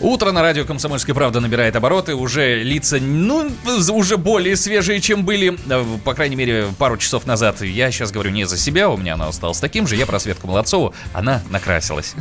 Утро на радио «Комсомольская правда» набирает обороты. Уже лица, ну, уже более свежие, чем были, э, по крайней мере, пару часов назад. Я сейчас говорю не за себя, у меня оно осталось таким же. Я про Светку Молодцову, она накрасилась.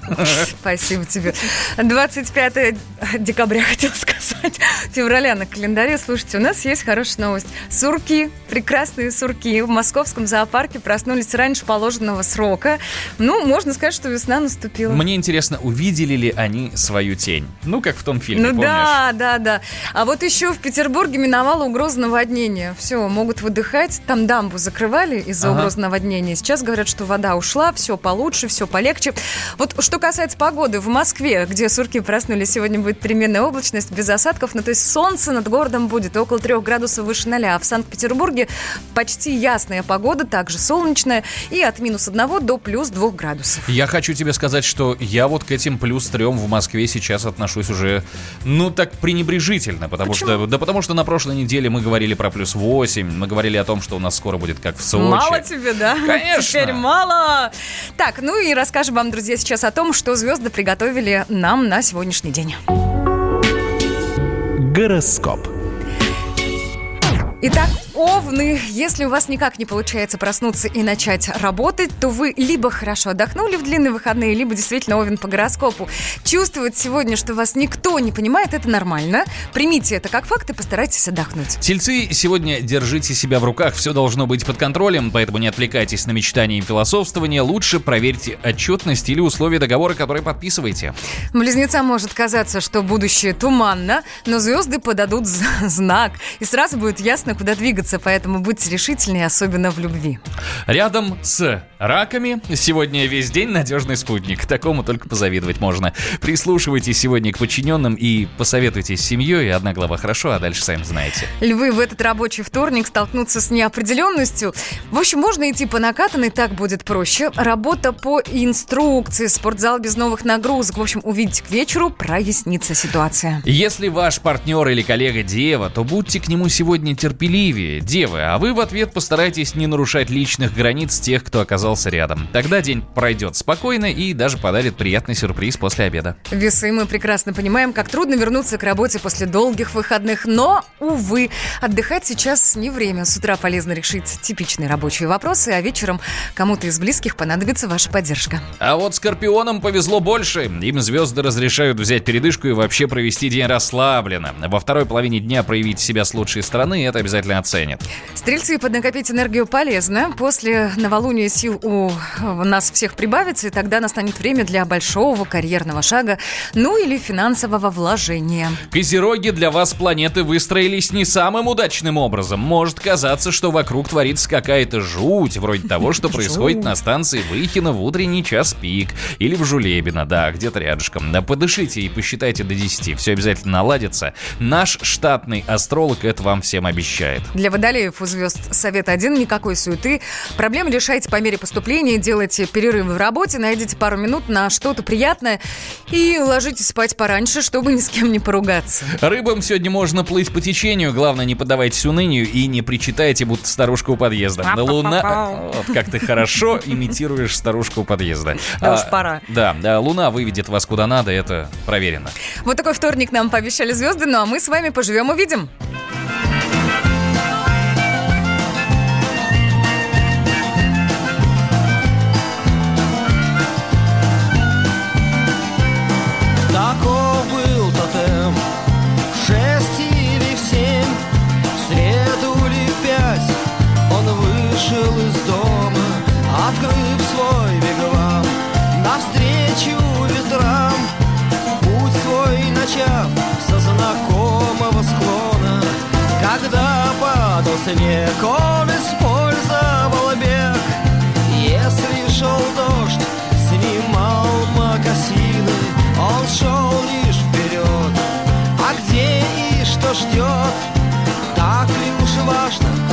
Спасибо тебе. 25 декабря, хотел сказать, февраля на календаре. Слушайте, у нас есть хорошая новость. Сурки, прекрасные сурки в московском зоопарке проснулись раньше положенного срока. Ну, можно сказать, что весна наступила. Мне интересно, увидели ли они свою тень? Ну, как в том фильме, Ну помнишь? да, да, да. А вот еще в Петербурге миновала угроза наводнения. Все, могут выдыхать. Там дамбу закрывали из-за Ага. угрозы наводнения. Сейчас говорят, что вода ушла, все получше, все полегче. Вот что касается погоды, в Москве, где сурки проснулись, сегодня будет переменная облачность, без осадков. Ну, то есть солнце над городом будет около трех градусов выше ноля. А в Санкт-Петербурге почти ясная погода, также солнечная, и от минус одного до плюс двух градусов. Я хочу тебе сказать, что я вот к этим плюс трем в Москве сейчас отношусь уже, ну, так пренебрежительно, потому Почему? что, да потому что на прошлой неделе мы говорили про плюс 8, мы говорили о том, что у нас скоро будет как в Сочи. Мало тебе, да? Конечно. Теперь мало. Так, ну и расскажем вам, друзья, сейчас о том, что звезды приготовили нам на сегодняшний день. Гороскоп. Итак, овны, если у вас никак не получается проснуться и начать работать, то вы либо хорошо отдохнули в длинные выходные, либо действительно овен по гороскопу. Чувствовать сегодня, что вас никто не понимает, это нормально. Примите это как факт и постарайтесь отдохнуть. Тельцы, сегодня держите себя в руках, все должно быть под контролем, поэтому не отвлекайтесь на мечтания и философствование, лучше проверьте отчетность или условия договора, который подписываете. Близнецам может казаться, что будущее туманно, но звезды подадут знак, и сразу будет ясно, куда двигаться, поэтому будьте решительны, особенно в любви. Рядом с раками сегодня весь день надежный спутник. Такому только позавидовать можно. Прислушивайтесь сегодня к подчиненным и посоветуйтесь с семьей. Одна глава хорошо, а дальше сами знаете. Львы в этот рабочий вторник столкнутся с неопределенностью. В общем, можно идти по накатанной, так будет проще. Работа по инструкции, спортзал без новых нагрузок. В общем, увидеть к вечеру, прояснится ситуация. Если ваш партнер или коллега дева, то будьте к нему сегодня терпеливее, девы, а вы в ответ постарайтесь не нарушать личных границ тех, кто оказался рядом. Тогда день пройдет спокойно и даже подарит приятный сюрприз после обеда. Весы мы прекрасно понимаем, как трудно вернуться к работе после долгих выходных, но, увы, отдыхать сейчас не время. С утра полезно решить типичные рабочие вопросы, а вечером кому-то из близких понадобится ваша поддержка. А вот скорпионам повезло больше. Им звезды разрешают взять передышку и вообще провести день расслабленно. Во второй половине дня проявить себя с лучшей стороны, это обязательно оценят. Стрельцы, поднакопить энергию полезно. После новолуния сил у нас всех прибавится, и тогда настанет время для большого карьерного шага, ну или финансового вложения. Козероги, для вас планеты выстроились не самым удачным образом. Может казаться, что вокруг творится какая-то жуть, вроде того, что происходит на станции Выхино в утренний час пик. Или в Жулебино, да, где-то рядышком. Да подышите и посчитайте до 10, все обязательно наладится. Наш штатный астролог это вам всем обещает. Для водолеев у звезд совет один, никакой суеты. Проблемы решайте по мере поступления, делайте перерывы в работе, найдите пару минут на что-то приятное и ложитесь спать пораньше, чтобы ни с кем не поругаться. Рыбам сегодня можно плыть по течению, главное не поддавайтесь унынию и не причитайте, будто старушка у подъезда. Луна... Вот как ты хорошо имитируешь старушку у подъезда. Да А, уж пора. Да, да, Луна выведет вас куда надо, это проверено. Вот такой вторник нам пообещали звезды, ну а мы с вами поживем начав Со знакомого склона. Когда падал снег Он использовал бег. Если шел дождь Снимал мокасины Он шел лишь вперед. А где и что ждет Так ли уж важно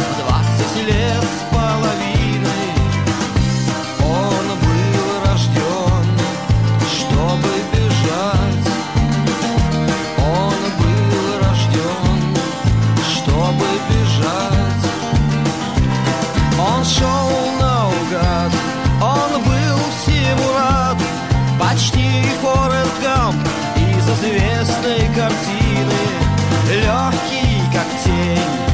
известной картины. Легкий, как тень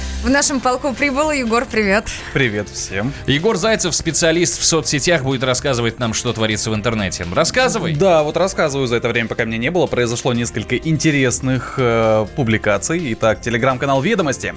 В нашем полку прибыл Егор, привет. Привет всем. Егор Зайцев, специалист в соцсетях, будет рассказывать нам, что творится в интернете. Рассказывай. Да, вот рассказываю за это время, пока меня не было, произошло несколько интересных э, публикаций. Итак, телеграм-канал «Ведомости».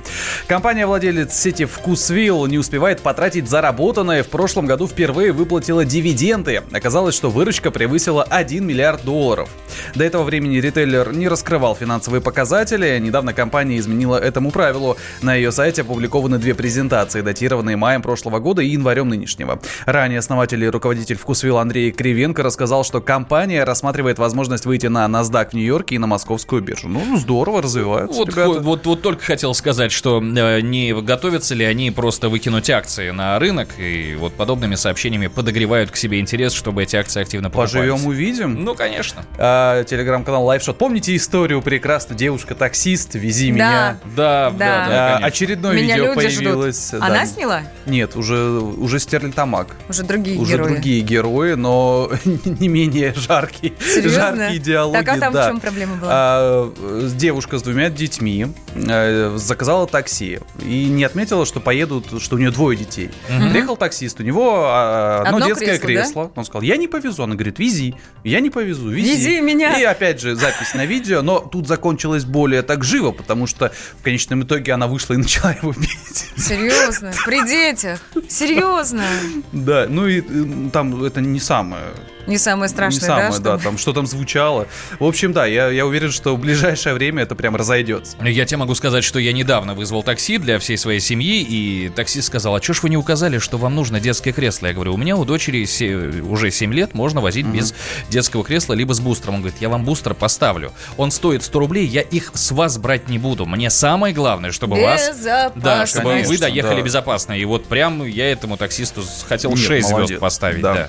Компания-владелец сети «Вкусвилл» не успевает потратить заработанное. В прошлом году впервые выплатила дивиденды. Оказалось, что выручка превысила 1 миллиард долларов. До этого времени ритейлер не раскрывал финансовые показатели. Недавно компания изменила этому правилу. На ее сайте опубликованы две презентации, датированные маем прошлого года и январем нынешнего. Ранее основатель и руководитель Вкусвилл Андрей Кривенко рассказал, что компания рассматривает возможность выйти на NASDAQ в Нью-Йорке и на московскую биржу. Ну, здорово, развиваются Вот, ребята. вот, вот только хотел сказать, что э, не готовятся ли они просто выкинуть акции на рынок и вот подобными сообщениями подогревают к себе интерес, чтобы эти акции активно покупались. Поживем, увидим. Ну, конечно. А, телеграм-канал Лайфшот. Помните историю прекрасную? Девушка-таксист, вези меня. Да, да, Да. да, А, конечно. Очередное Меня видео ждут. появилось. да. Она сняла? Нет, уже, уже Стерлитамак. Уже другие Уже герои. другие герои, но не менее жаркие. Серьезно? Жаркие диалоги, Так, а там да. в чем проблема была? А, э, девушка с двумя детьми э, заказала такси и не отметила, что поедут, что у нее двое детей. Приехал таксист, у него а, одно, Одно детское кресло, да? кресло. Он сказал, я не повезу. Она говорит, вези. Я не повезу, вези. Вези меня. И опять же запись на видео, но тут закончилось более так живо, потому что в конечном итоге она вышла и начала его бить. Серьезно? При детях? Серьезно? Да, ну и э, там это не самое Не самое не страшное, самое, да? да, что- там что там звучало. В общем, да, я, я уверен, что в ближайшее время это прям разойдется. Я тебе могу сказать, что я недавно вызвал такси для всей своей семьи, и таксист сказал, а что ж вы не указали, что вам нужно детское кресло? Я говорю, у меня у дочери се- уже 7 лет, можно возить без детского кресла, либо с бустером. Он говорит, я вам бустер поставлю. Он стоит 100 рублей, я их с вас брать не буду. Мне самое главное, чтобы вас... Да, чтобы вы Конечно, доехали да. безопасно. И вот прям я этому таксисту хотел Нет, 6 молодец. звезд поставить, Да. да.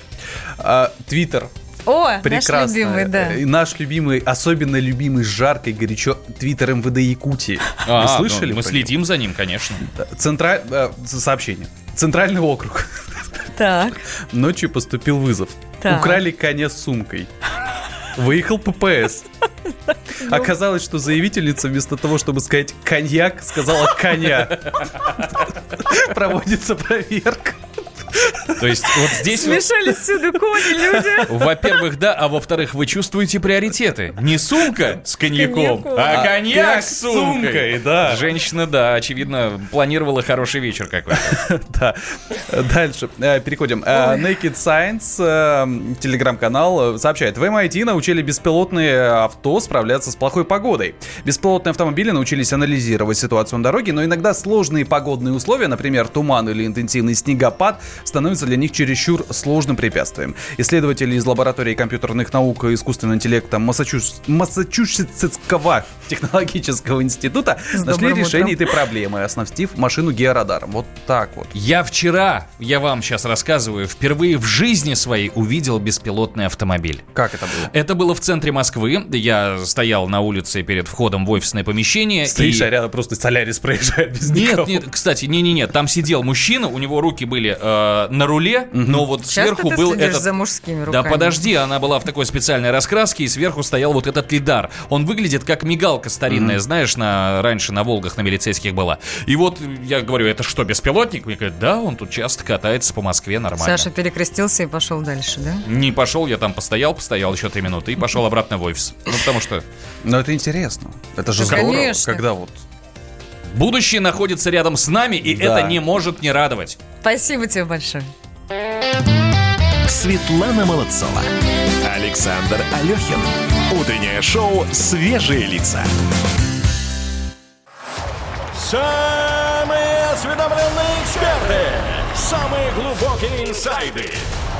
А, Твиттер. О, наш Прекрасно. любимый, да. И Наш любимый, особенно любимый жарко и горячо Твиттер МВД Якутии. А, Вы ну, слышали? мы про следим за ним, конечно. Централь... э, Сообщение. Центральный округ. Так. Ночью поступил вызов. Так. Украли коня с сумкой. Выехал ППС. Оказалось, что заявительница вместо того, чтобы сказать коньяк, сказала коня. Проводится проверка. То есть вот здесь... вот, Смешались всюду кони, люди. Во-первых, да, а во-вторых, вы чувствуете приоритеты. Не сумка с коньяком, а А коньяк с сумкой. да. Женщина, да, очевидно, планировала хороший вечер какой-то. Да. Дальше. Э, Переходим. Э, Naked Science, э, телеграм-канал, сообщает. В MIT научили беспилотные авто справляться с плохой погодой. Беспилотные автомобили научились анализировать ситуацию на дороге, но иногда сложные погодные условия, например, туман или интенсивный снегопад, становятся для них чересчур сложным препятствием. Исследователи из лаборатории компьютерных наук и искусственного интеллекта Массачус- Массачусетского технологического института С нашли решение утром. этой проблемы, оснастив машину георадаром. Вот так вот. Я вчера, я вам сейчас рассказываю, впервые в жизни своей увидел беспилотный автомобиль. Как это было? Это было в центре Москвы. Я стоял на улице перед входом в офисное помещение. Стоишь, и- а рядом просто Солярис проезжает без Нет, никого. нет, кстати, не-не-не, там сидел мужчина, у него руки были э, на руле, но вот Часто сверху ты был этот... за мужскими Да руками? подожди, она была в такой специальной раскраске, и сверху стоял вот этот лидар. Он выглядит как мигалка старинная, знаешь, на, раньше на Волгах на милицейских была. И вот я говорю, это что, беспилотник? Мне говорят, да, он тут часто катается по Москве нормально. Саша перекрестился и пошел дальше, да? Не пошел, я там постоял, постоял еще три минуты и пошел обратно в офис. Ну, потому что Но это интересно. Это же Да, здорово, когда вот... будущее находится рядом с нами, и Да. это не может не радовать. Спасибо тебе большое. Светлана Молодцова. Александр Алехин. Утреннее шоу «Свежие лица». Самые осведомленные эксперты, самые глубокие инсайды,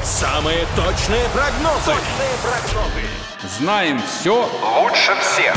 самые точные прогнозы. Точные прогнозы. Знаем все лучше всех.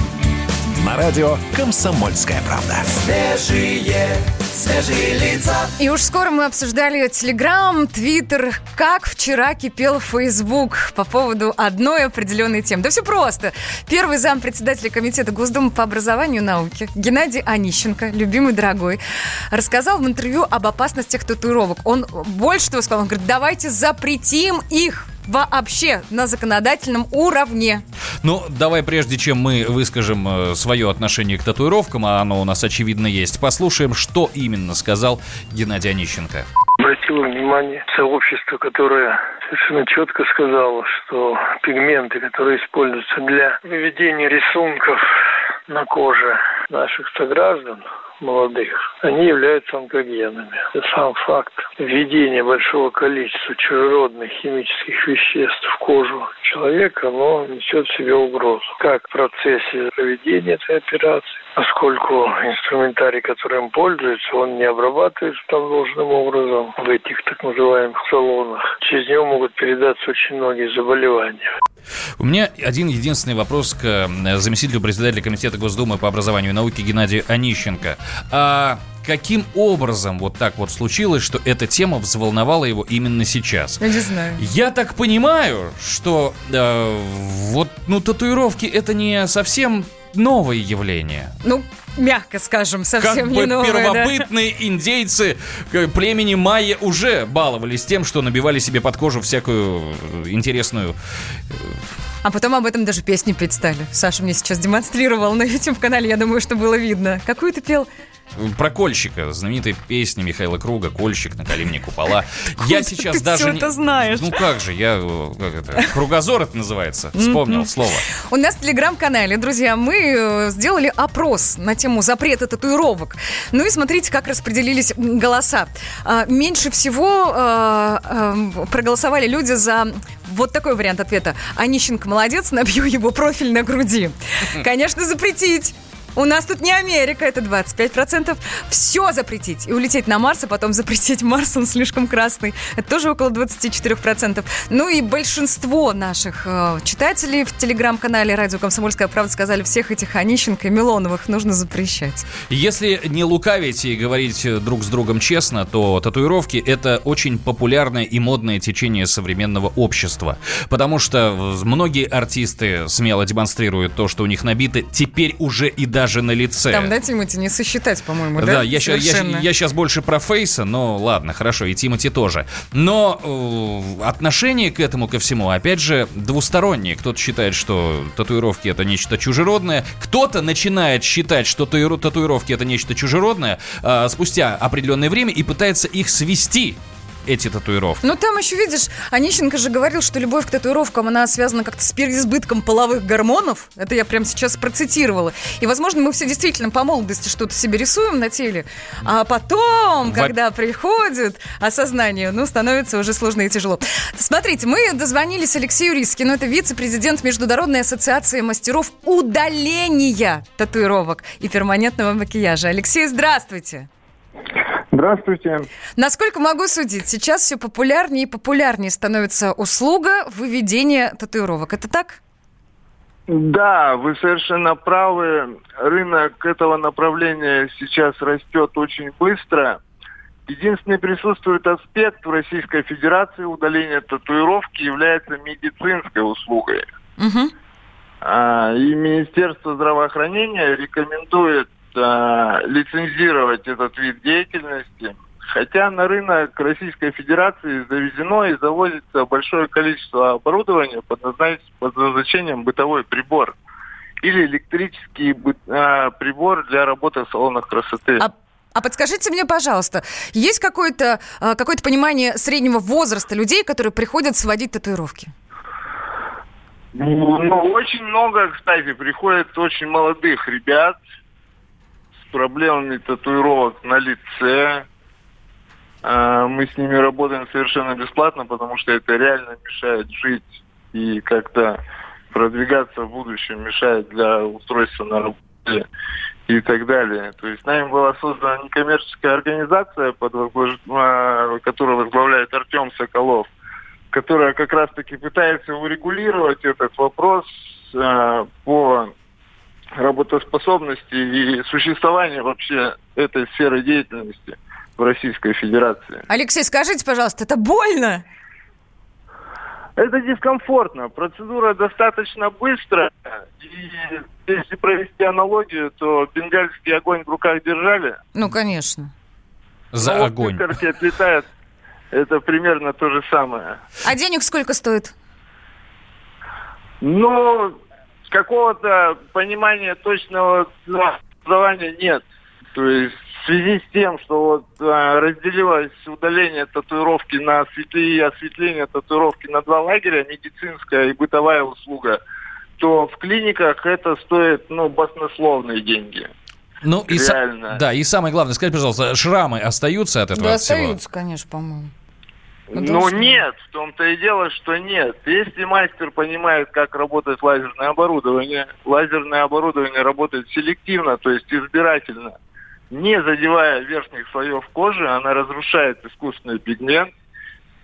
На радио «Комсомольская правда». Свежие, свежие лица. И уж скоро мы обсуждали Телеграм, Твиттер, как вчера кипел Фейсбук по поводу одной определенной темы. Да все просто. Первый зам председателя Комитета Госдумы по образованию и науке Геннадий Онищенко, любимый дорогой, рассказал в интервью об опасностях татуировок. Он больше того сказал, он говорит, давайте запретим их вообще на законодательном уровне. Ну, давай, прежде чем мы выскажем э, свое отношение к татуировкам, а оно у нас очевидно есть, послушаем, что именно сказал Геннадий Онищенко. обратила внимание сообщество, которое совершенно четко сказало, что пигменты, которые используются для выведения рисунков на коже наших сограждан, молодых, они являются онкогенами. Сам факт введения большого количества чужеродных химических веществ в кожу человека, оно несет в себе угрозу. Как в процессе проведения этой операции, поскольку инструментарий, которым пользуется, он не обрабатывается там должным образом в этих так называемых салонах. Через него могут передаться очень многие заболевания. У меня один единственный вопрос к э, заместителю председателя Комитета Госдумы по образованию и науке Геннадию Онищенко. А каким образом вот так вот случилось, что эта тема взволновала его именно сейчас? Я не знаю. Я так понимаю, что э, вот, ну, татуировки это не совсем новое явление. Ну, мягко скажем, совсем как не бы новое, да. первобытные индейцы э, племени майя уже баловались тем, что набивали себе под кожу всякую э, интересную... А потом об этом даже песни петь стали. Саша мне сейчас демонстрировал на YouTube-канале, я думаю, что было видно. Какую ты пел? Э, Про Кольщика, знаменитой песни Михаила Круга «Кольщик, накали мне купола». Я сейчас ты даже... не- это знаешь? Ну как же, я... э, Как это? Кругозор это называется. Вспомнил слово. У нас в телеграм-канале, друзья, мы э, сделали опрос на тему запрета татуировок. Ну и смотрите, как распределились голоса. А, Меньше всего э, проголосовали люди за вот такой вариант ответа. Онищенко молодец, набью его профиль на груди. Конечно, запретить. У нас тут не Америка, это 25%. Все запретить. И улететь на Марс, а потом запретить Марс, он слишком красный. Это тоже около 24%. Ну и большинство наших э, читателей в телеграм-канале «Радио Комсомольская правда» сказали, всех этих Онищенко и Милоновых нужно запрещать. Если не лукавить и говорить друг с другом честно, то татуировки – это очень популярное и модное течение современного общества. Потому что многие артисты смело демонстрируют то, что у них набито теперь уже и даже на лице. Там, да, Тимати, не сосчитать, по-моему, да? Да, я, я, ща- я сейчас больше про Фейса, но ладно, хорошо, и Тимати тоже. Но э, отношение к этому ко всему, опять же, двустороннее. Кто-то считает, что татуировки это нечто чужеродное, кто-то начинает считать, что татуировки это нечто чужеродное э, спустя определенное время и пытается их свести эти татуировки. Ну, там еще, видишь, Онищенко же говорил, что любовь к татуировкам, она связана как-то с переизбытком половых гормонов. Это я прямо сейчас процитировала. И, возможно, мы все действительно по молодости что-то себе рисуем на теле, а потом, Во- когда приходит осознание, ну, становится уже сложно и тяжело. Смотрите, мы дозвонились Алексею Рискину, это вице-президент Международной ассоциации мастеров удаления татуировок и перманентного макияжа. Алексей, здравствуйте. Здравствуйте. Насколько могу судить, сейчас все популярнее и популярнее становится услуга выведения татуировок. Это так? Да, вы совершенно правы. Рынок этого направления сейчас растет очень быстро. Единственный присутствует аспект в Российской Федерации удаления татуировки является медицинской услугой. Угу. А, И Министерство здравоохранения рекомендует а, лицензировать этот вид деятельности. Хотя на рынок Российской Федерации завезено и завозится большое количество оборудования под, назнач- под назначением бытовой прибор или электрический а, прибор для работы в салонах красоты. А, а подскажите мне, пожалуйста, есть какое-то а, какое-то понимание среднего возраста людей, которые приходят сводить татуировки? Ну, ну, очень много, кстати, приходит очень молодых ребят с проблемами татуировок на лице. А, Мы с ними работаем совершенно бесплатно, потому что это реально мешает жить и как-то продвигаться в будущем, мешает для устройства на работе и так далее. То есть нами была создана некоммерческая организация, под а, которую возглавляет Артем Соколов, которая как раз-таки пытается урегулировать этот вопрос э, по работоспособности и существованию вообще этой сферы деятельности в Российской Федерации. Алексей, скажите, пожалуйста, это больно? Это дискомфортно. Процедура достаточно быстрая. И если провести аналогию, то бенгальский огонь в руках держали. Ну, конечно. За но вот огонь. искорки отлетают. Это примерно то же самое. А денег сколько стоит? Но какого-то понимания точного образования нет. То есть в связи с тем, что вот а, разделилось удаление татуировки на осветление и осветление татуировки на два лагеря, медицинская и бытовая услуга, то в клиниках это стоит, ну, баснословные деньги. Ну, и, Реально. да, и самое главное, скажи, пожалуйста, шрамы остаются от этого Да, всего? остаются, конечно, по-моему. Ну, нет, в том-то и дело, что нет. Если мастер понимает, как работает лазерное оборудование, лазерное оборудование работает селективно, то есть избирательно, не задевая верхних слоев кожи, она разрушает искусственный пигмент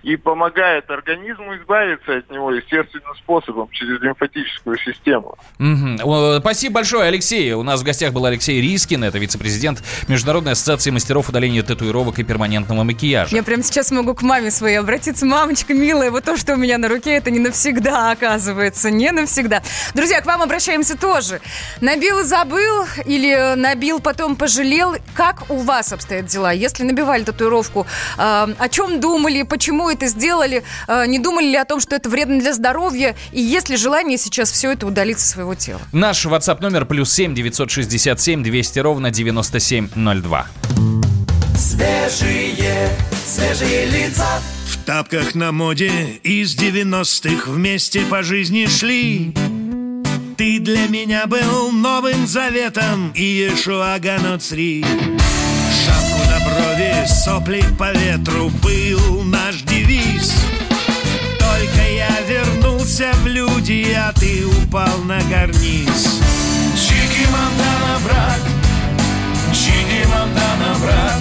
и помогает организму избавиться от него естественным способом через лимфатическую систему. О, Спасибо большое, Алексей. У нас в гостях был Алексей Рискин, это вице-президент Международной ассоциации мастеров удаления татуировок и перманентного макияжа. Я прямо сейчас могу к маме своей обратиться. Мамочка, милая, вот то, что у меня на руке, это не навсегда, оказывается. Не навсегда. Друзья, к вам обращаемся тоже. Набил и забыл или набил, потом пожалел. Как у вас обстоят дела? Если набивали татуировку, э, о чем думали, почему это сделали? Э, не думали ли о том, что это вредно для здоровья? И есть ли желание сейчас все это удалить со своего тела? Наш WhatsApp номер плюс 7 967 200 ровно 9702. Свежие, свежие лица. В тапках на моде из 90-х вместе по жизни шли. Ты для меня был новым заветом и Иешуа Ганоцри. Шапку на брови, сопли по ветру был наш девиз. Только я вернулся в люди, а ты упал на карниз. Чики Монтана, брат, Чики Монтана, брат.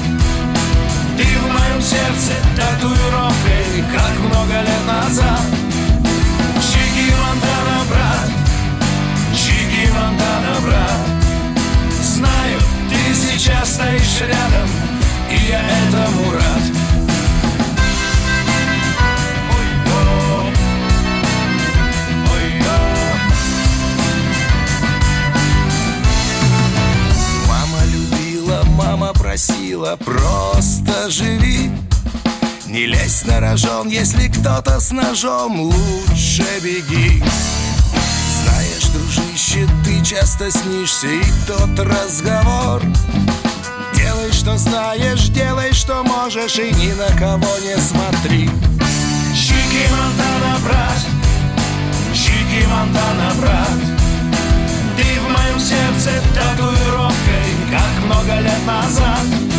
Ты в моем сердце татуировкой, как много лет назад. Чики Монтана, брат, Чики Монтана, брат. Знаю, ты сейчас стоишь рядом, и я этому рад просила, просто живи. Не лезь на рожон, если кто-то с ножом, лучше беги. Знаешь, дружище, ты часто снишься и тот разговор. Делай, что знаешь, делай, что можешь и ни на кого не смотри. Чики Монтана, брат, Чики Монтана, брат. Ты в моем сердце татуировкой, как много лет назад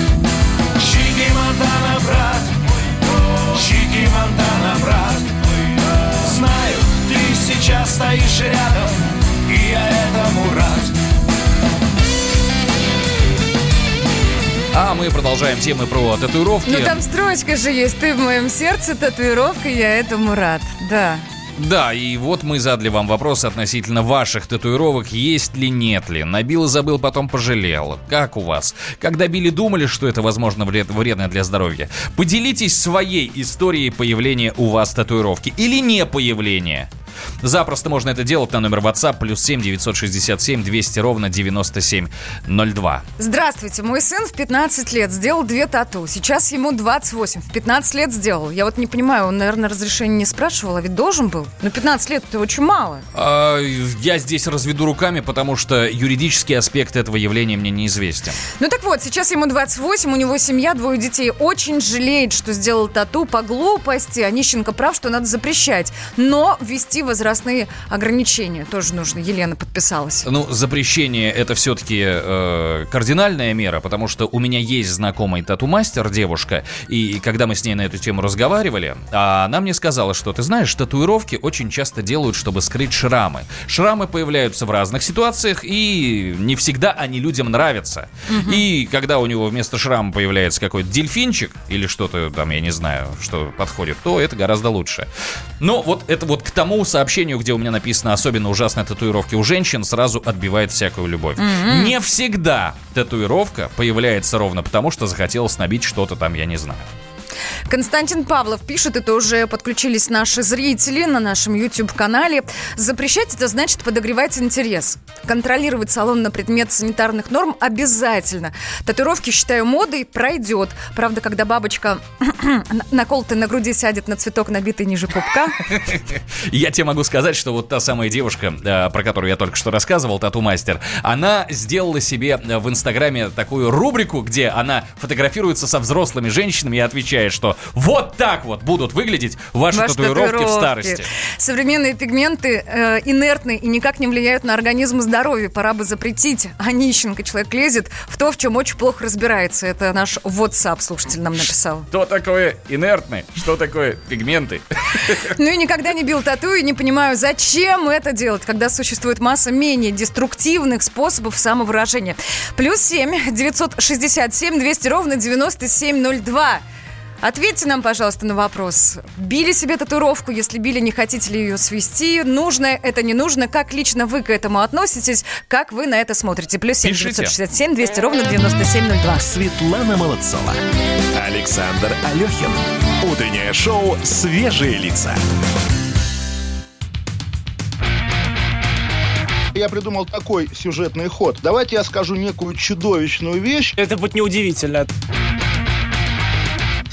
мы продолжаем темы про татуировки. Ну там строчка же есть. Ты в моем сердце, татуировка, я этому рад. Да. Да, и вот мы задали вам вопрос относительно ваших татуировок, есть ли, нет ли. Набил и забыл, потом пожалел. Как у вас? Когда били, думали, что это, возможно, вред, вредно для здоровья? Поделитесь своей историей появления у вас татуировки или не появления. Запросто можно это делать на номер WhatsApp плюс 7 967 200 ровно 9702. Здравствуйте, мой сын в 15 лет сделал две тату. Сейчас ему 28. В 15 лет сделал. Я вот не понимаю, он, наверное, разрешение не спрашивал, а ведь должен был. Но 15 лет это очень мало. А, я здесь разведу руками, потому что юридический аспект этого явления мне неизвестен. Ну так вот, сейчас ему 28, у него семья, двое детей. Очень жалеет, что сделал тату по глупости. Онищенко прав, что надо запрещать. Но ввести возрастные ограничения тоже нужно. Елена подписалась. Ну, запрещение это все-таки э, кардинальная мера, потому что у меня есть знакомый тату-мастер, девушка, и когда мы с ней на эту тему разговаривали, а она мне сказала, что ты знаешь, татуировки очень часто делают, чтобы скрыть шрамы. Шрамы появляются в разных ситуациях, и не всегда они людям нравятся. Мгм. И когда у него вместо шрама появляется какой-то дельфинчик или что-то там, я не знаю, что подходит, то это гораздо лучше. Но вот это вот к тому сообщению, где у меня написано особенно ужасные татуировки у женщин, сразу отбивает всякую любовь. Мгм. Не всегда татуировка появляется ровно потому, что захотелось набить что-то там, я не знаю. Константин Павлов пишет, это уже подключились наши зрители на нашем YouTube-канале. Запрещать это значит подогревать интерес. Контролировать салон на предмет санитарных норм обязательно. Татуировки, считаю, модой пройдет. Правда, когда бабочка наколотая на груди сядет на цветок, набитый ниже пупка, Я тебе могу сказать, что вот та самая девушка, про которую я только что рассказывал, тату-мастер, она сделала себе э, в Инстаграме такую рубрику, где она фотографируется со взрослыми женщинами и отвечает, что вот так вот будут выглядеть ваши, Ваши татуировки, в татуировки. старости. Современные пигменты э, инертны и никак не влияют на организм и здоровье. Пора бы запретить. А нищенка человек лезет в то, в чем очень плохо разбирается. Это наш WhatsApp слушатель нам написал. Что такое инертный? Что такое пигменты? Ну и никогда не бил тату и не понимаю, зачем это делать, когда существует масса менее деструктивных способов самовыражения. Плюс 7 967 200 ровно 9702. Ответьте нам, пожалуйста, на вопрос. Били себе татуировку? Если били, не хотите ли ее свести? Нужно это, не нужно? Как лично вы к этому относитесь? Как вы на это смотрите? Плюс 7 Пишите. 967 200 ровно 9702. Светлана Молодцова. Александр Алехин. Утреннее шоу «Свежие лица». Я придумал такой сюжетный ход. Давайте я скажу некую чудовищную вещь. Это будет неудивительно.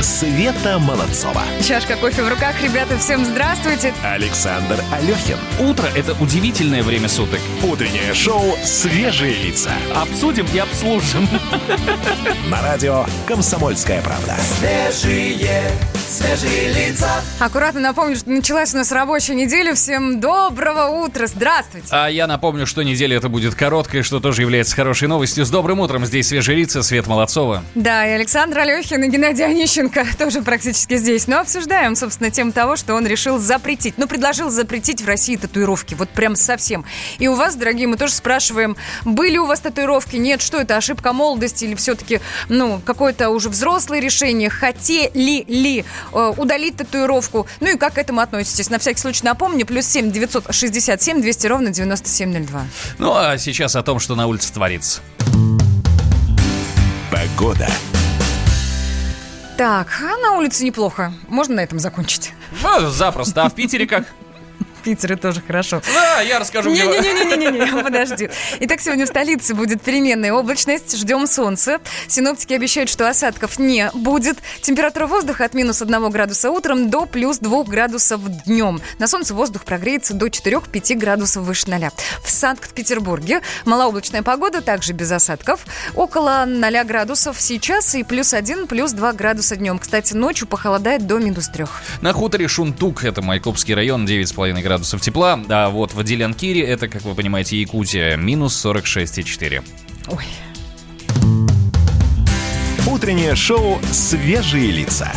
Света Молодцова. Чашка кофе в руках, ребята, всем здравствуйте. Александр Алехин. Утро – это удивительное время суток. Утреннее шоу «Свежие лица». Обсудим и обслужим. На радио «Комсомольская правда». Свежие, свежие лица. Аккуратно напомню, что началась у нас рабочая неделя. Всем доброго утра. Здравствуйте. А я напомню, что неделя это будет короткая, что тоже является хорошей новостью. С добрым утром. Здесь свежие лица, Свет Молодцова. Да, и Александр Алехин и Геннадий Онищенко тоже практически здесь. Но обсуждаем, собственно, тему того, что он решил запретить. Ну, предложил запретить в России татуировки. Вот прям совсем. И у вас, дорогие, мы тоже спрашиваем, были у вас татуировки? Нет, что это, ошибка молодости или все-таки, ну, какое-то уже взрослое решение? Хотели ли э, удалить татуировку? Ну и как к этому относитесь? На всякий случай напомню, плюс 7 967 200 ровно 9702. Ну, а сейчас о том, что на улице творится. Погода. Так, а на улице неплохо. Можно на этом закончить? Ну, запросто. А в Питере как? Питере тоже хорошо. Да, я расскажу. Не-не-не-не-не, подожди. Итак, сегодня в столице будет переменная облачность, ждем солнца. Синоптики обещают, что осадков не будет. Температура воздуха от минус 1 градуса утром до плюс 2 градусов днем. На солнце воздух прогреется до 4-5 градусов выше 0. В Санкт-Петербурге малооблачная погода, также без осадков. Около 0 градусов сейчас и плюс 1, плюс 2 градуса днем. Кстати, ночью похолодает до минус 3. На хуторе Шунтук, это Майкопский район, 9,5 градусов тепла. А вот в Делянкире, это, как вы понимаете, Якутия, минус 46,4. Ой. Утреннее шоу «Свежие лица».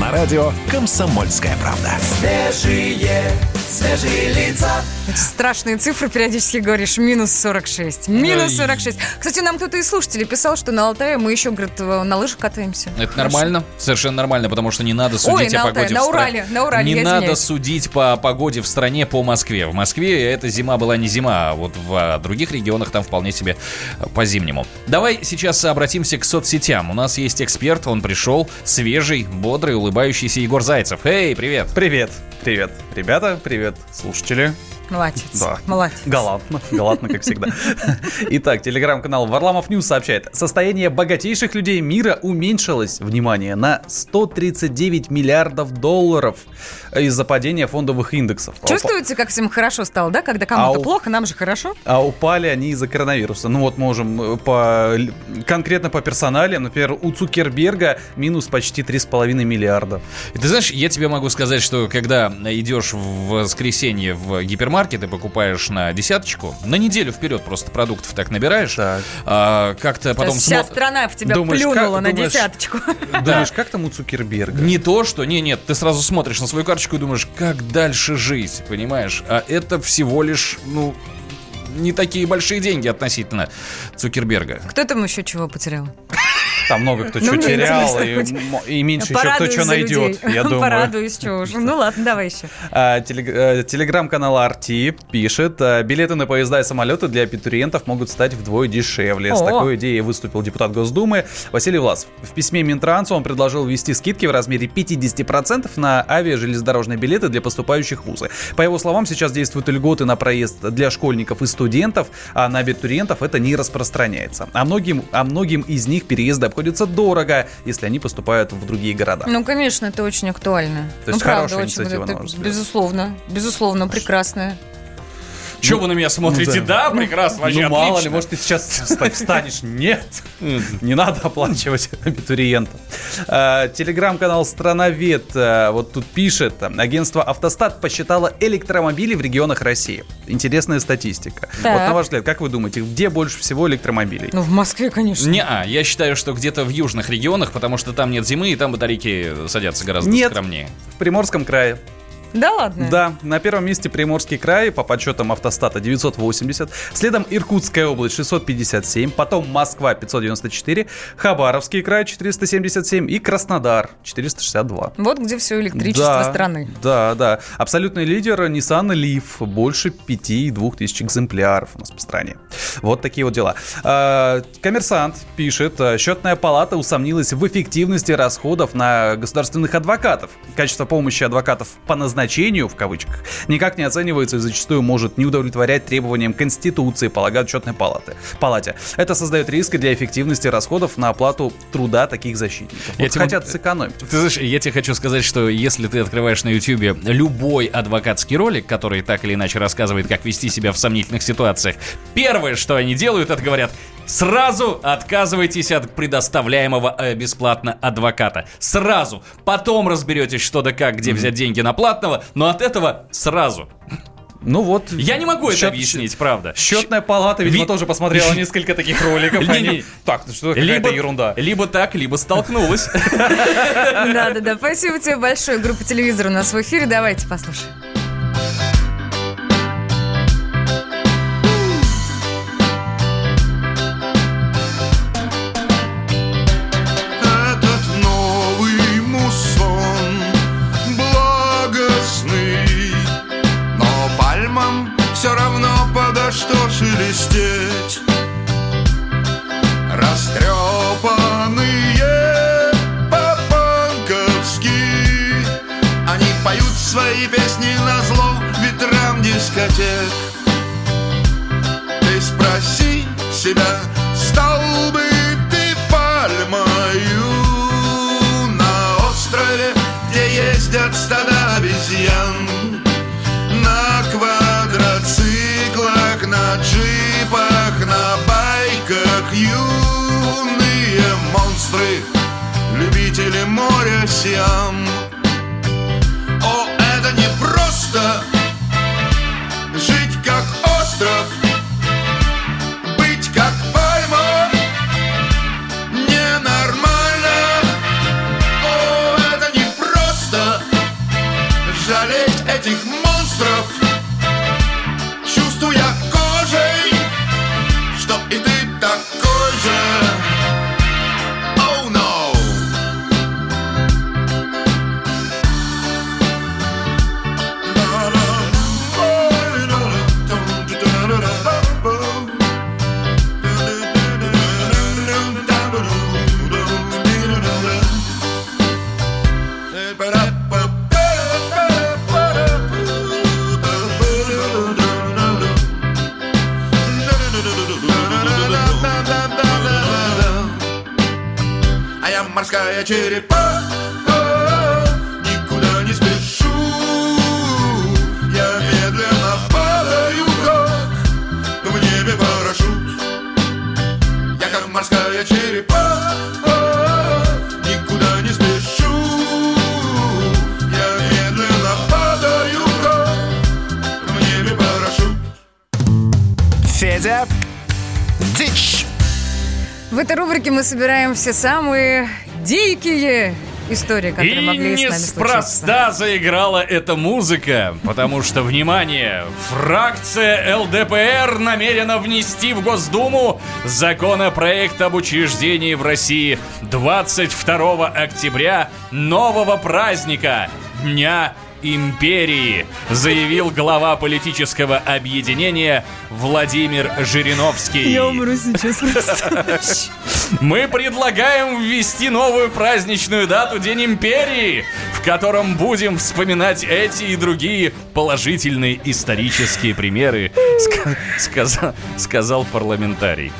На радио «Комсомольская правда». Свежие, свежие лица. Эти страшные цифры периодически говоришь. Минус 46. Минус 46. Кстати, нам кто-то из слушателей писал, что на Алтае мы еще, говорит, на лыжах катаемся. Это нормально, совершенно нормально, потому что не надо судить Ой, о на Алтае, погоде на в стране. Урале, на Урале, Не я надо извиняюсь. судить по погоде в стране по Москве. В Москве эта зима была не зима, а вот в а, других регионах там вполне себе по-зимнему. Давай сейчас обратимся к соцсетям. У нас есть эксперт, он пришел, свежий, бодрый, улыбающийся Егор Зайцев. Эй, привет! Привет, привет, ребята, привет, слушатели. Молодец. Да. Молодец. Галантно, галантно, как всегда. Итак, телеграм-канал Варламов News сообщает. Состояние богатейших людей мира уменьшилось, внимание, на 139 миллиардов долларов из-за падения фондовых индексов. Чувствуете, как всем хорошо стало, да? Когда кому-то Ау. плохо, нам же хорошо. А упали они из-за коронавируса. Ну вот можем э, по, конкретно по персоналиям. Например, у Цукерберга минус почти 3,5 миллиарда. И Ты знаешь, я тебе могу сказать, что когда идешь в воскресенье в гипермаркет и покупаешь на десяточку, на неделю вперед просто продуктов так набираешь, а, как-то потом Вся смо- страна в тебя Думаешь, плюнула как- на думаешь- десяточку. Думаешь, как там у Цукерберга? Не то, что... Не, нет, ты сразу смотришь на свою карточку и думаешь, как дальше жить, понимаешь? А это всего лишь, ну, не такие большие деньги относительно Цукерберга. Кто там еще чего потерял? Там много кто Ну, что мне терял, и, меньше еще кто что найдет, я думаю. Порадуюсь, чего уж. Ну ладно, давай еще. А, э, Телеграм-канал RT пишет, а, билеты на поезда и самолеты для абитуриентов могут стать вдвое дешевле. С такой идеей выступил депутат Госдумы Василий Власов. В письме Минтрансу он предложил ввести скидки в размере 50% на авиа-железнодорожные билеты для поступающих в вузы. По его словам, сейчас действуют льготы на проезд для школьников и студентов, а на абитуриентов это не распространяется. А многим, а многим из них переезды обходятся дорого, если они поступают в другие города. Ну, конечно, это очень актуально. То есть ну, правда, хорошая очень, инициатива, это ваш взгляд? Безусловно, безусловно, прекрасная. Че вы на меня смотрите? ну да. прекрасно, вообще ну, мало ли, может, ты сейчас вста- встанешь. Нет, не надо оплачивать абитуриента. А, Телеграм-канал «Страновед» а, вот тут пишет. Агентство «Автостат» посчитало электромобили в регионах России. Интересная статистика. Вот на ваш взгляд, как вы думаете, где больше всего электромобилей? Ну, в Москве, конечно. Не, а, я считаю, что где-то в южных регионах, потому что там нет зимы, и там батарейки садятся гораздо Нет. скромнее. В Приморском крае. Да ладно? Да, на первом месте Приморский край, по подсчетам автостата 980, следом Иркутская область 657, потом Москва 594, Хабаровский край 477 и Краснодар 462. Вот где все электричество Да, страны. Да, да. Абсолютный лидер Nissan Leaf. Больше 5,2 тысяч экземпляров у нас по стране. Вот такие вот дела. А, Коммерсант пишет, а, счетная палата усомнилась в эффективности расходов на государственных адвокатов. Качество помощи адвокатов по назначению назначению, в кавычках, никак не оценивается и зачастую может не удовлетворять требованиям Конституции, полагают счетной палаты, палате. Это создает риски для эффективности расходов на оплату труда таких защитников. Я Вот тебе- хотят сэкономить. Ты знаешь, я тебе хочу сказать, что если ты открываешь на YouTube любой адвокатский ролик, который так или иначе рассказывает, как вести себя в сомнительных ситуациях, первое, что они делают, это говорят, сразу отказывайтесь от предоставляемого э, бесплатно адвоката. Сразу. Потом разберетесь, что да как, где взять деньги на платного, но от этого сразу. Ну вот. Я не могу это Счет- объяснить, правда. Счетная палата, видимо, Ви- тоже посмотрела несколько таких роликов. Не-не. Они... Так, ну что, какая-то Либо, ерунда. либо так, либо столкнулась. Да-да-да, спасибо тебе большое. Группа телевизора у нас в эфире. Давайте послушаем. Шелестеть. Растрепанные по-панковски Они поют свои песни на зло ветрам дискотек Ты спроси себя, монстры, любители моря Сиам. О, это не просто я черепаха Никуда не спешу. Я медленно падаю, как в небе парашют. Я как морская черепаха Никуда не спешу. Я медленно падаю, как в небе парашют. Федя, дичь. В этой рубрике мы собираем все самые дикие истории, которые И могли с нами неспроста заиграла эта музыка, потому что, внимание, фракция ЛДПР намерена внести в Госдуму законопроект об учреждении в России 22 октября нового праздника Дня империи, заявил глава политического объединения Владимир Жириновский. Я умру сейчас просто. Мы предлагаем ввести новую праздничную дату День Империи, в котором будем вспоминать эти и другие положительные исторические примеры, ска- сказа- сказал парламентарий.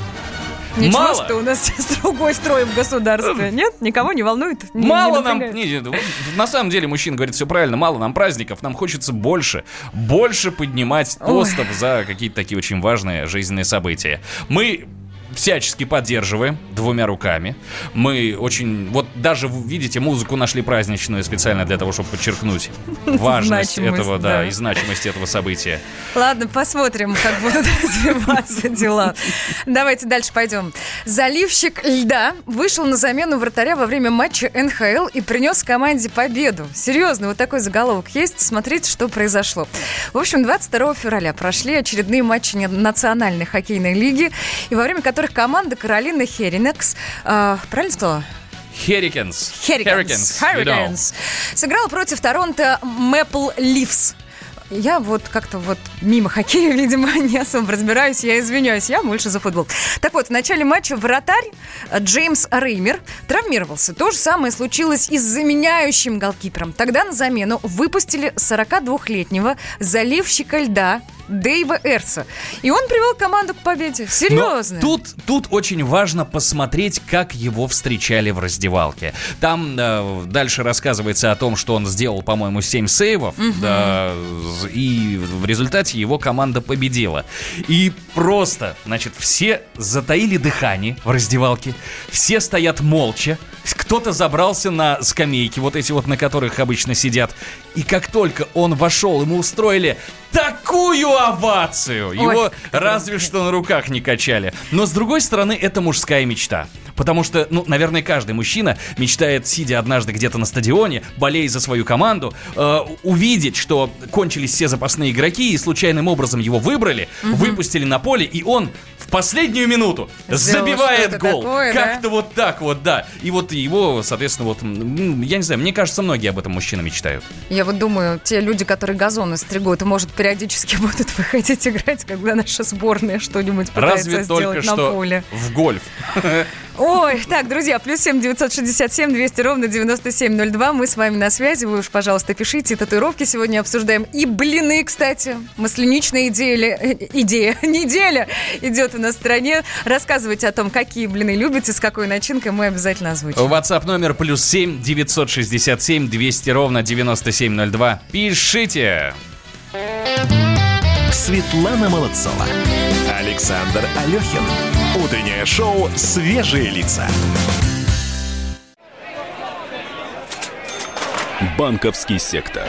Ничего, Мало. что у нас сейчас другой строй в государстве. Нет? Никого не волнует? Не- не Мало нам, напрягает? не, не, на самом деле мужчина говорит все правильно, мало нам праздников, нам хочется больше, больше поднимать тостов за какие-то такие очень важные жизненные события. Мы всячески поддерживаем двумя руками. Мы очень... Вот даже, видите, музыку нашли праздничную специально для того, чтобы подчеркнуть важность Значимость, этого, да, да. и значимость этого события. Ладно, посмотрим, как будут развиваться дела. Давайте дальше пойдем. Заливщик льда вышел на замену вратаря во время матча НХЛ и принес команде победу. Серьезно, вот такой заголовок есть. Смотрите, что произошло. В общем, 22 февраля прошли очередные матчи Национальной хоккейной лиги, и во время которых команда Каролина Херинекс, э, правильно сказала? Херикенс. Know. Hurricanes. Сыграл против Торонто Мэпл Ливс. Я вот как-то вот мимо хоккея, видимо, не особо разбираюсь. Я извиняюсь, я больше за футбол. Так вот, в начале матча вратарь Джеймс Реймер травмировался. То же самое случилось и с заменяющим голкипером. Тогда на замену выпустили 42-летнего заливщика льда Дэйва Эрса. И он привел команду к победе. Серьезно. Но тут, тут очень важно посмотреть, как его встречали в раздевалке. Там э, дальше рассказывается о том, что он сделал, по-моему, 7 сейвов. Мгм. да, и в результате его команда победила. И просто, значит, все затаили дыхание в раздевалке. Все стоят молча. Кто-то забрался на скамейки, вот эти вот, на которых обычно сидят. И как только он вошел, ему устроили такую овацию. Его разве что на руках не качали. Но с другой стороны, это мужская мечта. Потому что, ну, наверное, каждый мужчина мечтает, сидя однажды где-то на стадионе, болея за свою команду, э, увидеть, что кончились все запасные игроки и случайным образом его выбрали, Мгм. выпустили на поле, и он последнюю минуту Сделал забивает гол. такое, да? Как-то вот так вот, да. И вот его, соответственно, вот, я не знаю, мне кажется, многие об этом мужчины мечтают. Я вот думаю, те люди, которые газоны стригут, может, периодически будут выходить играть, когда наша сборная что-нибудь пытается Разве сделать только на что поле. в гольф. Ой, так, друзья, плюс семь девятьсот шестьдесят семь двести ровно девяносто семь ноль два. Мы с вами на связи. Вы уж, пожалуйста, пишите. Татуировки сегодня обсуждаем. И блины, кстати. Масленичная идея, э, идея, неделя идет у нас в стране. Рассказывайте о том, какие блины любите, с какой начинкой, мы обязательно озвучим. WhatsApp номер плюс 7 967 200 ровно 9702. Пишите! Светлана Молодцова. Александр Алехин. Утреннее шоу «Свежие лица». Банковский сектор.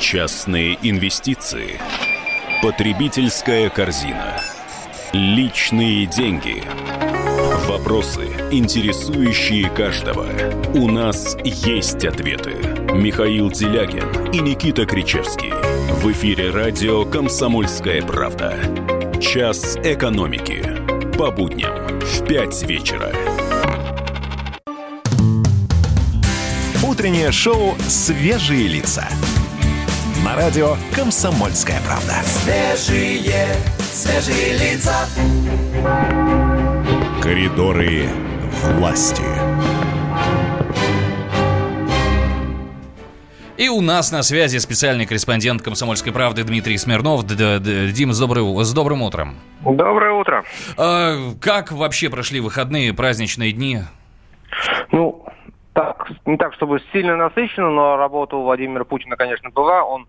Частные инвестиции. Потребительская корзина. Личные деньги. Вопросы, интересующие каждого. У нас есть ответы. Михаил Делягин и Никита Кричевский. В эфире радио «Комсомольская правда». Час экономики. По будням в 5 вечера. Утреннее шоу «Свежие лица». На радио «Комсомольская правда». Свежие, свежие лица. Коридоры власти. И у нас на связи специальный корреспондент «Комсомольской правды» Дмитрий Смирнов. Д- д- д- Дим, с, добрый- с добрым утром. Доброе утро. А, как вообще прошли выходные, праздничные дни? Ну, так, не так, чтобы сильно насыщенно, но работа у Владимира Путина, конечно, была. Он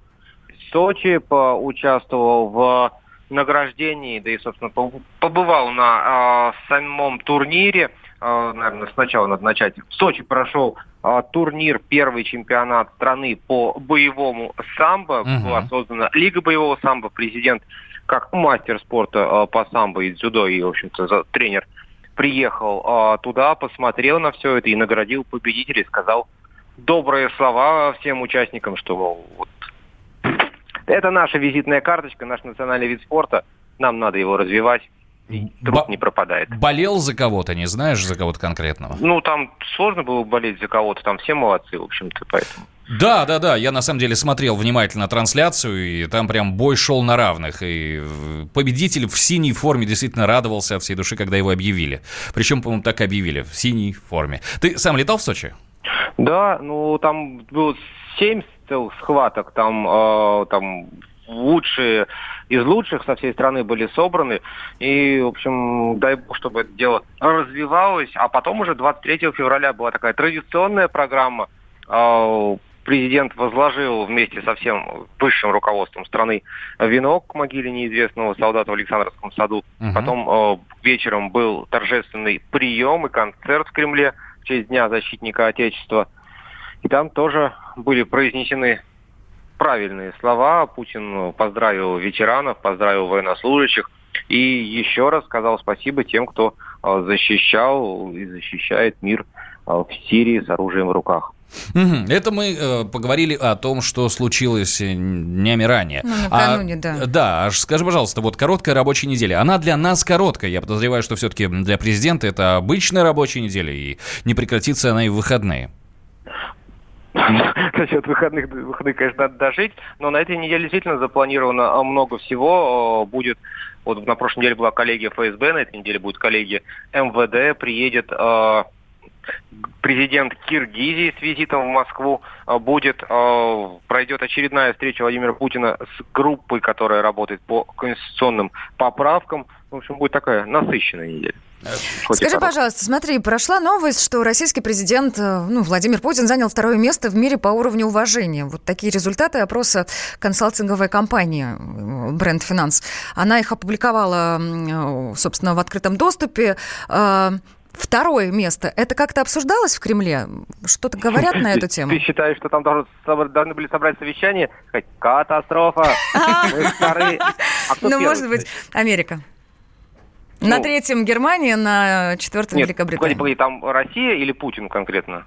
в Сочи поучаствовал в награждении, да и, собственно, по- побывал на э, самом турнире. Э, наверное, сначала надо начать. В Сочи прошел э, турнир, первый чемпионат страны по боевому самбо. Мгм. Была создана Лига боевого самбо. Президент, как мастер спорта э, по самбо и дзюдо, и, в общем-то, тренер приехал а, туда, посмотрел на все это и наградил победителей, сказал добрые слова всем участникам, что мол, вот, это наша визитная карточка, наш национальный вид спорта, нам надо его развивать, и труд не пропадает. Болел за кого-то, не знаешь за кого-то конкретного? Ну, там сложно было болеть за кого-то, там все молодцы, в общем-то, поэтому. Да, да, да, я на самом деле смотрел внимательно трансляцию, и там прям бой шел на равных, и победитель в синей форме действительно радовался от всей души, когда его объявили. Причем, по-моему, так и объявили, в синей форме. Ты сам летал в Сочи? Да, ну там было семь схваток, там, э, там лучшие из лучших со всей страны были собраны. И, в общем, дай бог, чтобы это дело развивалось. А потом уже 23 февраля была такая традиционная программа. Э, Президент возложил вместе со всем высшим руководством страны венок к могиле неизвестного солдата в Александровском саду. Мгм. Потом э, вечером был торжественный прием и концерт в Кремле в честь Дня защитника Отечества. И там тоже были произнесены правильные слова. Путин поздравил ветеранов, поздравил военнослужащих и еще раз сказал спасибо тем, кто э, защищал и защищает мир э, в Сирии с оружием в руках. Это мы э, поговорили о том, что случилось э, днями ранее. Ну, накануне, да. А, да, аж скажи, пожалуйста, вот короткая рабочая неделя, она для нас короткая. Я подозреваю, что все-таки для президента это обычная рабочая неделя, и не прекратится она и в выходные. Насчет выходных, выходных, конечно, надо дожить, но на этой неделе действительно запланировано а, много всего. Э, Будет, вот на прошлой неделе была коллегия ФСБ, на этой неделе будет коллегия МВД, приедет э, президент Киргизии с визитом в Москву, будет, пройдет очередная встреча Владимира Путина с группой, которая работает по конституционным поправкам. В общем, будет такая насыщенная неделя. Скажи, пожалуйста, смотри, прошла новость, что российский президент, э, ну, Владимир Путин занял второе место в мире по уровню уважения. Вот такие результаты опроса консалтинговой компании э, Brand Finance. Она их опубликовала, э, собственно, в открытом доступе. Э, Второе место. Это как-то обсуждалось в Кремле? Что-то говорят на эту тему? Ты считаешь, что там должны, были собрать совещание? Катастрофа. А Ну, может быть, Америка. На Ну. третьем Германия, на четвертом Нет, Великобритания. погоди, там Россия или Путин конкретно?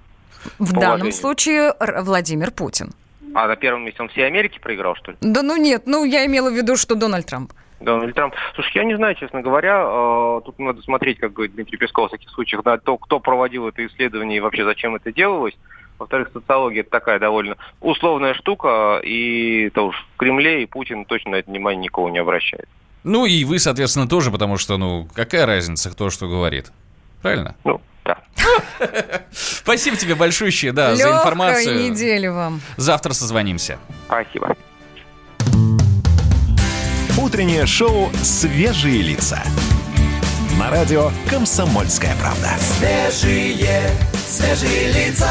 В по данном случае Владимир Путин. А на первом месте он всей Америки проиграл, что ли? Да ну нет, ну я имела в виду, что Дональд Трамп. Дональд Трамп. Слушай, я не знаю, честно говоря, э, тут надо смотреть, как говорит Дмитрий Песков в таких случаях, на то, кто проводил это исследование и вообще зачем это делалось. Во-вторых, социология это такая довольно условная штука, и то уж в Кремле и Путин точно на это внимание никого не обращает. Ну и вы, соответственно, тоже, потому что, ну, какая разница, кто что говорит? Правильно? Ну, да. Спасибо тебе большущее, да, за информацию. недели вам. Завтра созвонимся. Спасибо. Утреннее шоу «Свежие лица». На радио «Комсомольская правда». Свежие, свежие лица.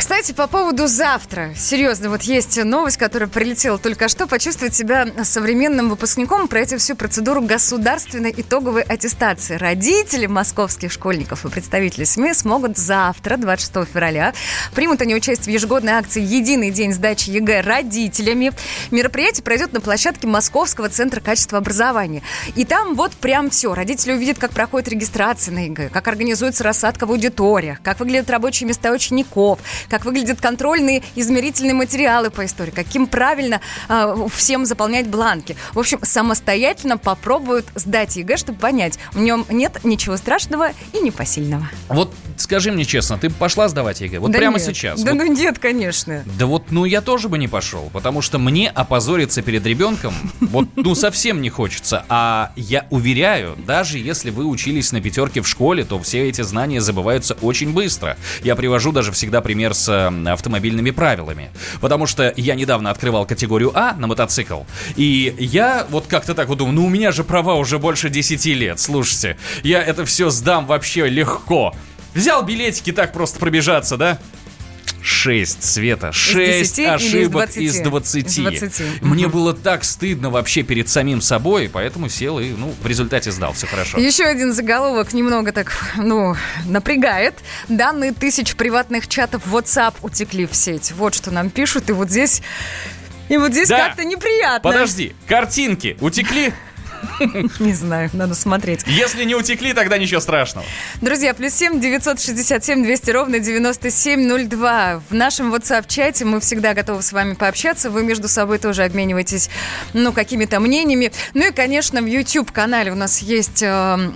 Кстати, по поводу завтра. Серьезно, вот есть новость, которая прилетела только что. Почувствовать себя современным выпускником, пройти всю процедуру государственной итоговой аттестации. Родители московских школьников и представители СМИ смогут завтра, 26 февраля, примут они участие в ежегодной акции «Единый день сдачи ЕГЭ родителями». Мероприятие пройдет на площадке Московского центра качества образования. И там вот прям все. Родители увидят, как проходит регистрация на ЕГЭ, как организуется рассадка в аудиториях, как выглядят рабочие места учеников, как выглядят контрольные измерительные материалы по истории, каким правильно а, всем заполнять бланки. В общем, самостоятельно попробуют сдать ЕГЭ, чтобы понять, в нем нет ничего страшного и непосильного. Вот скажи мне честно, ты пошла сдавать ЕГЭ? Вот Да прямо нет. сейчас. Да Вот- ну нет, конечно. Да вот, ну я тоже бы не пошел, потому что мне опозориться перед ребенком, вот, ну совсем не хочется. А я уверяю, даже если вы учились на пятерке в школе, то все эти знания забываются очень быстро. Я привожу даже всегда пример с э, автомобильными правилами. Потому что я недавно открывал категорию А на мотоцикл, и я вот как-то так вот думаю, ну у меня же права уже больше 10 лет, слушайте, я это все сдам вообще легко. Взял билетики так просто пробежаться, да? 6, Света, 6 10 или из ошибок 20? из 20. Из 20. Мне было так стыдно вообще перед самим собой, поэтому сел и, ну, в результате сдал, все хорошо. Еще один заголовок немного так, ну, напрягает. Данные тысяч приватных чатов WhatsApp утекли в сеть. Вот что нам пишут, и вот здесь... И вот здесь Да. как-то неприятно. Подожди, картинки утекли? Не знаю, надо смотреть. Если не утекли, тогда ничего страшного. Друзья, плюс семь девятьсот шестьдесят семь двести ровно девяносто семь ноль два. В нашем WhatsApp-чате мы всегда готовы с вами пообщаться. Вы между собой тоже обмениваетесь, ну, какими-то мнениями. Ну и, конечно, в YouTube-канале у нас есть э,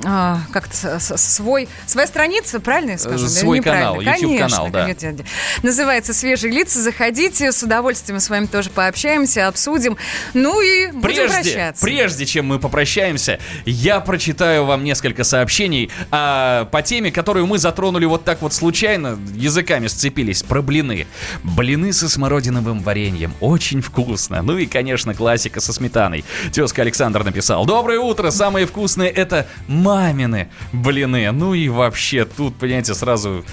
э, как-то свой, своя страница, правильно я скажу? Э, свой канал, YouTube-канал, да. конечно. Называется «Свежие лица». Заходите, с удовольствием с вами тоже пообщаемся, обсудим. Ну и будем Прежде, прощаться. прежде чем мы попрощаемся, я прочитаю вам несколько сообщений а, по теме, которую мы затронули вот так вот случайно, языками сцепились, про блины. Блины со смородиновым вареньем, очень вкусно. Ну и, конечно, классика со сметаной. Тезка Александр написал, доброе утро, самые вкусные это мамины блины. Ну и вообще, тут, понимаете, сразу...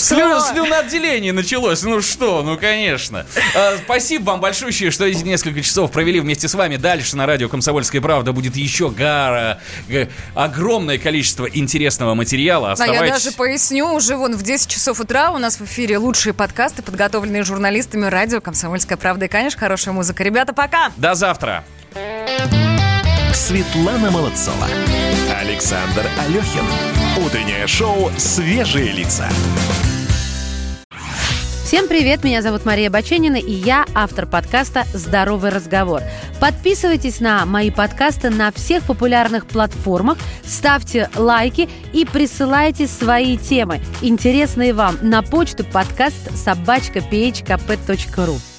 Слю, слюноотделение началось. Ну что, ну конечно. А, спасибо вам большое, что эти несколько часов провели вместе с вами. Дальше на радио «Комсомольская правда» будет еще гара, огромное количество интересного материала. А я Оставайтесь. даже поясню, уже вон в 10 часов утра у нас в эфире лучшие подкасты, подготовленные журналистами радио «Комсомольская правда» и, конечно, хорошая музыка. Ребята, пока! До завтра. Светлана Молодцова. Александр Алехин. Утреннее шоу «Свежие лица». Всем привет, меня зовут Мария Баченина, и я автор подкаста «Здоровый разговор». Подписывайтесь на мои подкасты на всех популярных платформах, ставьте лайки и присылайте свои темы, интересные вам, на почту подкаст собачка phkp.ru.